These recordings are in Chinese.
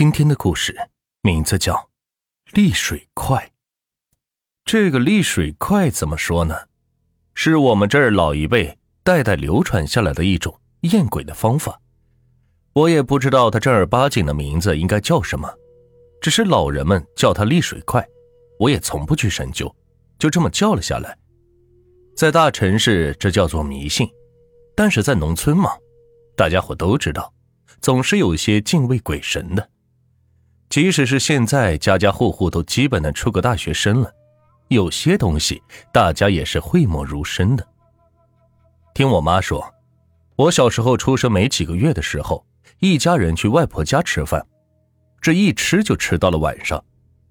今天的故事名字叫《丽水快》。这个丽水快怎么说呢？是我们这儿老一辈代代流传下来的一种验鬼的方法。我也不知道它正儿八经的名字应该叫什么，只是老人们叫它丽水快，我也从不去深究，就这么叫了下来。在大城市，这叫做迷信；但是在农村嘛，大家伙都知道，总是有些敬畏鬼神的。即使是现在，家家户户都基本能出个大学生了，有些东西大家也是讳莫如深的。听我妈说，我小时候出生没几个月的时候，一家人去外婆家吃饭，这一吃就吃到了晚上。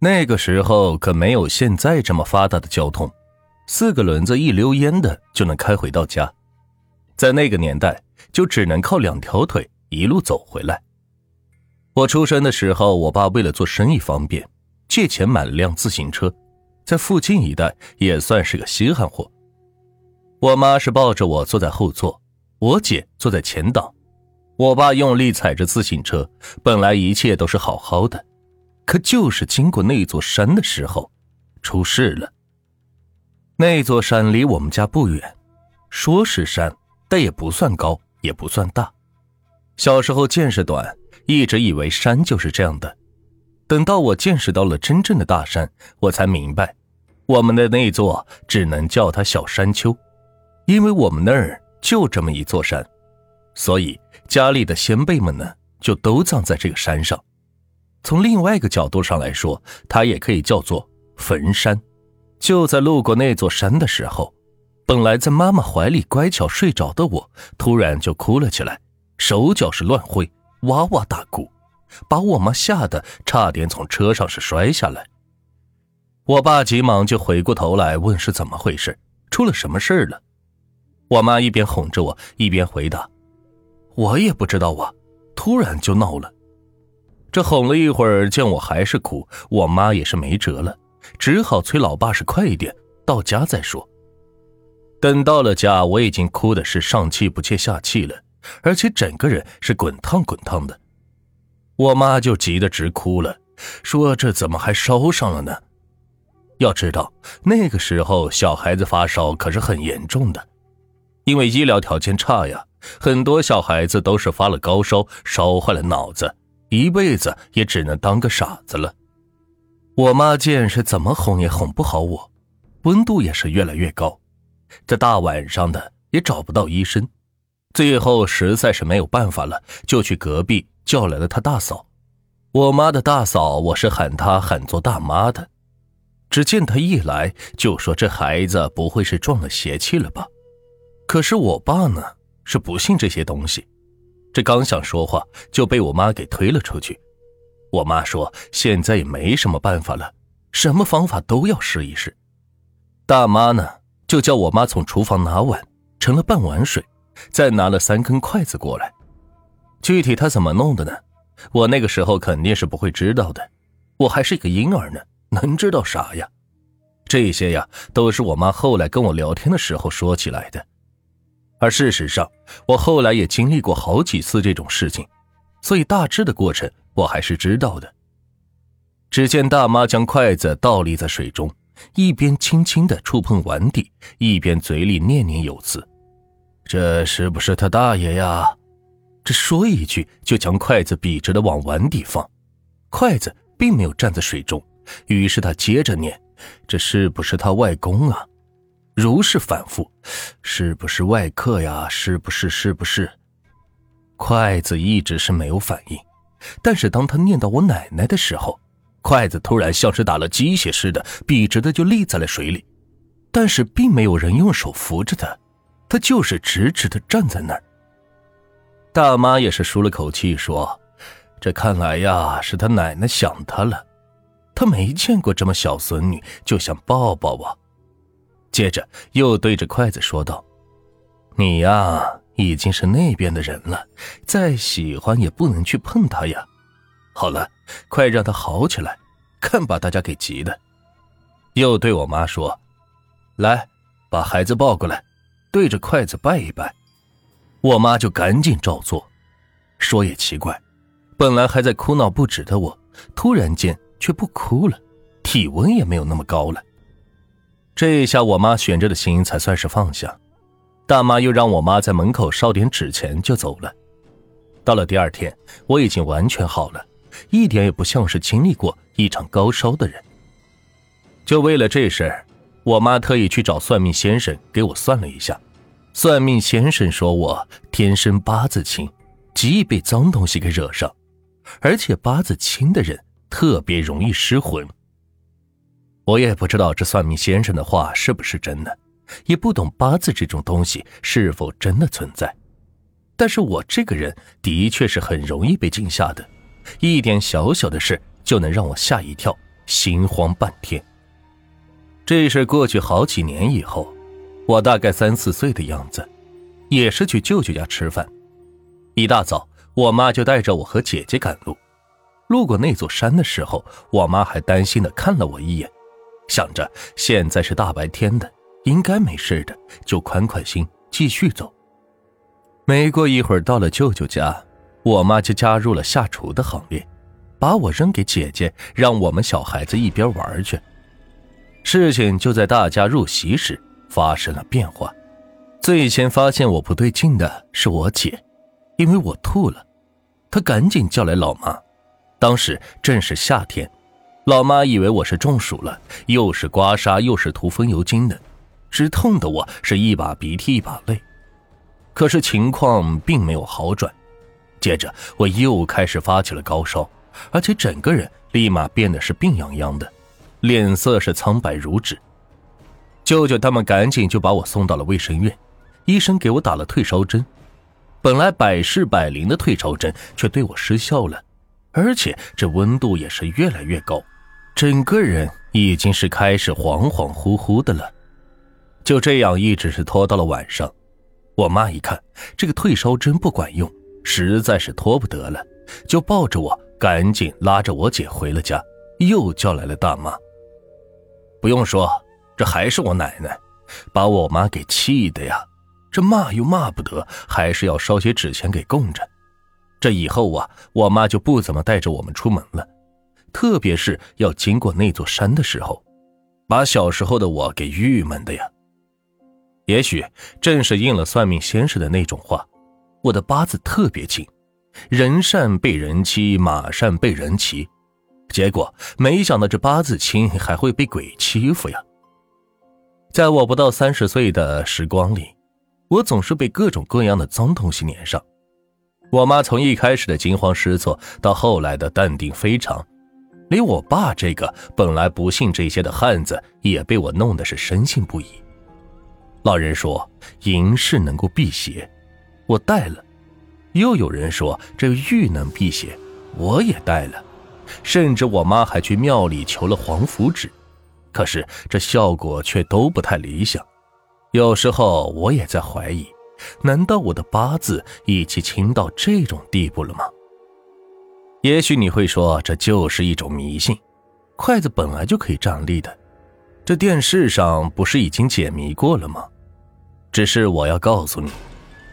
那个时候可没有现在这么发达的交通，四个轮子一溜烟的就能开回到家，在那个年代就只能靠两条腿一路走回来。我出生的时候，我爸为了做生意方便，借钱买了辆自行车，在附近一带也算是个稀罕货。我妈是抱着我坐在后座，我姐坐在前挡，我爸用力踩着自行车。本来一切都是好好的，可就是经过那座山的时候，出事了。那座山离我们家不远，说是山，但也不算高，也不算大。小时候见识短。一直以为山就是这样的，等到我见识到了真正的大山，我才明白，我们的那座只能叫它小山丘，因为我们那儿就这么一座山，所以家里的先辈们呢就都葬在这个山上。从另外一个角度上来说，它也可以叫做坟山。就在路过那座山的时候，本来在妈妈怀里乖巧睡着的我，突然就哭了起来，手脚是乱挥。哇哇大哭，把我妈吓得差点从车上是摔下来。我爸急忙就回过头来问是怎么回事，出了什么事了？我妈一边哄着我，一边回答：“我也不知道啊，突然就闹了。”这哄了一会儿，见我还是哭，我妈也是没辙了，只好催老爸是快一点，到家再说。等到了家，我已经哭的是上气不接下气了。而且整个人是滚烫滚烫的，我妈就急得直哭了，说：“这怎么还烧上了呢？”要知道那个时候小孩子发烧可是很严重的，因为医疗条件差呀，很多小孩子都是发了高烧，烧坏了脑子，一辈子也只能当个傻子了。我妈见是怎么哄也哄不好我，温度也是越来越高，这大晚上的也找不到医生。最后实在是没有办法了，就去隔壁叫来了他大嫂。我妈的大嫂，我是喊她喊做大妈的。只见她一来就说：“这孩子不会是撞了邪气了吧？”可是我爸呢，是不信这些东西。这刚想说话，就被我妈给推了出去。我妈说：“现在也没什么办法了，什么方法都要试一试。”大妈呢，就叫我妈从厨房拿碗，盛了半碗水。再拿了三根筷子过来，具体他怎么弄的呢？我那个时候肯定是不会知道的，我还是一个婴儿呢，能知道啥呀？这些呀，都是我妈后来跟我聊天的时候说起来的。而事实上，我后来也经历过好几次这种事情，所以大致的过程我还是知道的。只见大妈将筷子倒立在水中，一边轻轻的触碰碗底，一边嘴里念念有词。这是不是他大爷呀？这说一句就将筷子笔直的往碗底放，筷子并没有站在水中。于是他接着念：“这是不是他外公啊？”如是反复：“是不是外客呀？是不是？是不是？”筷子一直是没有反应，但是当他念到我奶奶的时候，筷子突然像是打了鸡血似的，笔直的就立在了水里，但是并没有人用手扶着他。他就是直直的站在那儿。大妈也是舒了口气，说：“这看来呀，是他奶奶想他了。他没见过这么小孙女，就想抱抱我。”接着又对着筷子说道：“你呀，已经是那边的人了，再喜欢也不能去碰他呀。好了，快让他好起来，看把大家给急的。”又对我妈说：“来，把孩子抱过来。”对着筷子拜一拜，我妈就赶紧照做。说也奇怪，本来还在哭闹不止的我，突然间却不哭了，体温也没有那么高了。这一下我妈悬着的心才算是放下。大妈又让我妈在门口烧点纸钱就走了。到了第二天，我已经完全好了，一点也不像是经历过一场高烧的人。就为了这事儿，我妈特意去找算命先生给我算了一下。算命先生说我天生八字轻，极易被脏东西给惹上，而且八字轻的人特别容易失魂。我也不知道这算命先生的话是不是真的，也不懂八字这种东西是否真的存在。但是我这个人的确是很容易被惊吓的，一点小小的事就能让我吓一跳，心慌半天。这事过去好几年以后。我大概三四岁的样子，也是去舅舅家吃饭。一大早，我妈就带着我和姐姐赶路。路过那座山的时候，我妈还担心的看了我一眼，想着现在是大白天的，应该没事的，就宽宽心继续走。没过一会儿，到了舅舅家，我妈就加入了下厨的行列，把我扔给姐姐，让我们小孩子一边玩去。事情就在大家入席时。发生了变化，最先发现我不对劲的是我姐，因为我吐了，她赶紧叫来老妈。当时正是夏天，老妈以为我是中暑了，又是刮痧又是涂风油精的，只痛的我是一把鼻涕一把泪。可是情况并没有好转，接着我又开始发起了高烧，而且整个人立马变得是病殃殃的，脸色是苍白如纸。舅舅他们赶紧就把我送到了卫生院，医生给我打了退烧针。本来百试百灵的退烧针却对我失效了，而且这温度也是越来越高，整个人已经是开始恍恍惚惚的了。就这样一直是拖到了晚上，我妈一看这个退烧针不管用，实在是拖不得了，就抱着我赶紧拉着我姐回了家，又叫来了大妈。不用说。这还是我奶奶，把我妈给气的呀！这骂又骂不得，还是要烧些纸钱给供着。这以后啊，我妈就不怎么带着我们出门了，特别是要经过那座山的时候，把小时候的我给郁闷的呀。也许正是应了算命先生的那种话，我的八字特别轻，人善被人欺，马善被人骑。结果没想到这八字轻还会被鬼欺负呀！在我不到三十岁的时光里，我总是被各种各样的脏东西粘上。我妈从一开始的惊慌失措，到后来的淡定非常，连我爸这个本来不信这些的汉子，也被我弄得是深信不疑。老人说银饰能够辟邪，我戴了；又有人说这玉能辟邪，我也戴了。甚至我妈还去庙里求了黄符纸。可是这效果却都不太理想，有时候我也在怀疑，难道我的八字已经轻到这种地步了吗？也许你会说这就是一种迷信，筷子本来就可以站立的，这电视上不是已经解谜过了吗？只是我要告诉你，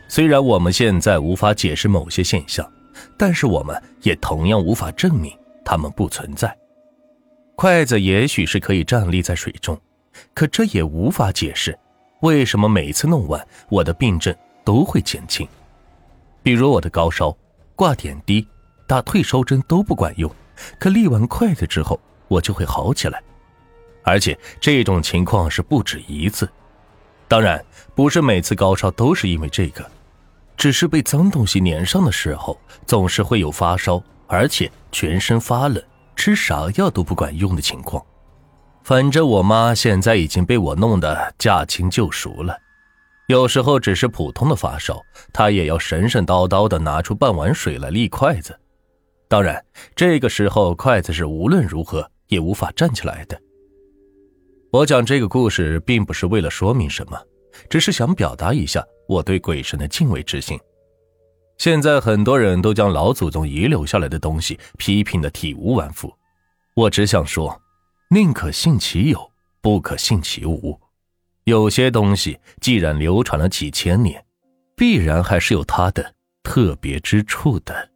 虽然我们现在无法解释某些现象，但是我们也同样无法证明它们不存在。筷子也许是可以站立在水中，可这也无法解释为什么每次弄完我的病症都会减轻。比如我的高烧，挂点滴、打退烧针都不管用，可立完筷子之后我就会好起来。而且这种情况是不止一次。当然，不是每次高烧都是因为这个，只是被脏东西粘上的时候，总是会有发烧，而且全身发冷。吃啥药都不管用的情况，反正我妈现在已经被我弄得驾轻就熟了。有时候只是普通的发烧，她也要神神叨叨的拿出半碗水来立筷子。当然，这个时候筷子是无论如何也无法站起来的。我讲这个故事并不是为了说明什么，只是想表达一下我对鬼神的敬畏之心。现在很多人都将老祖宗遗留下来的东西批评的体无完肤，我只想说，宁可信其有，不可信其无。有些东西既然流传了几千年，必然还是有它的特别之处的。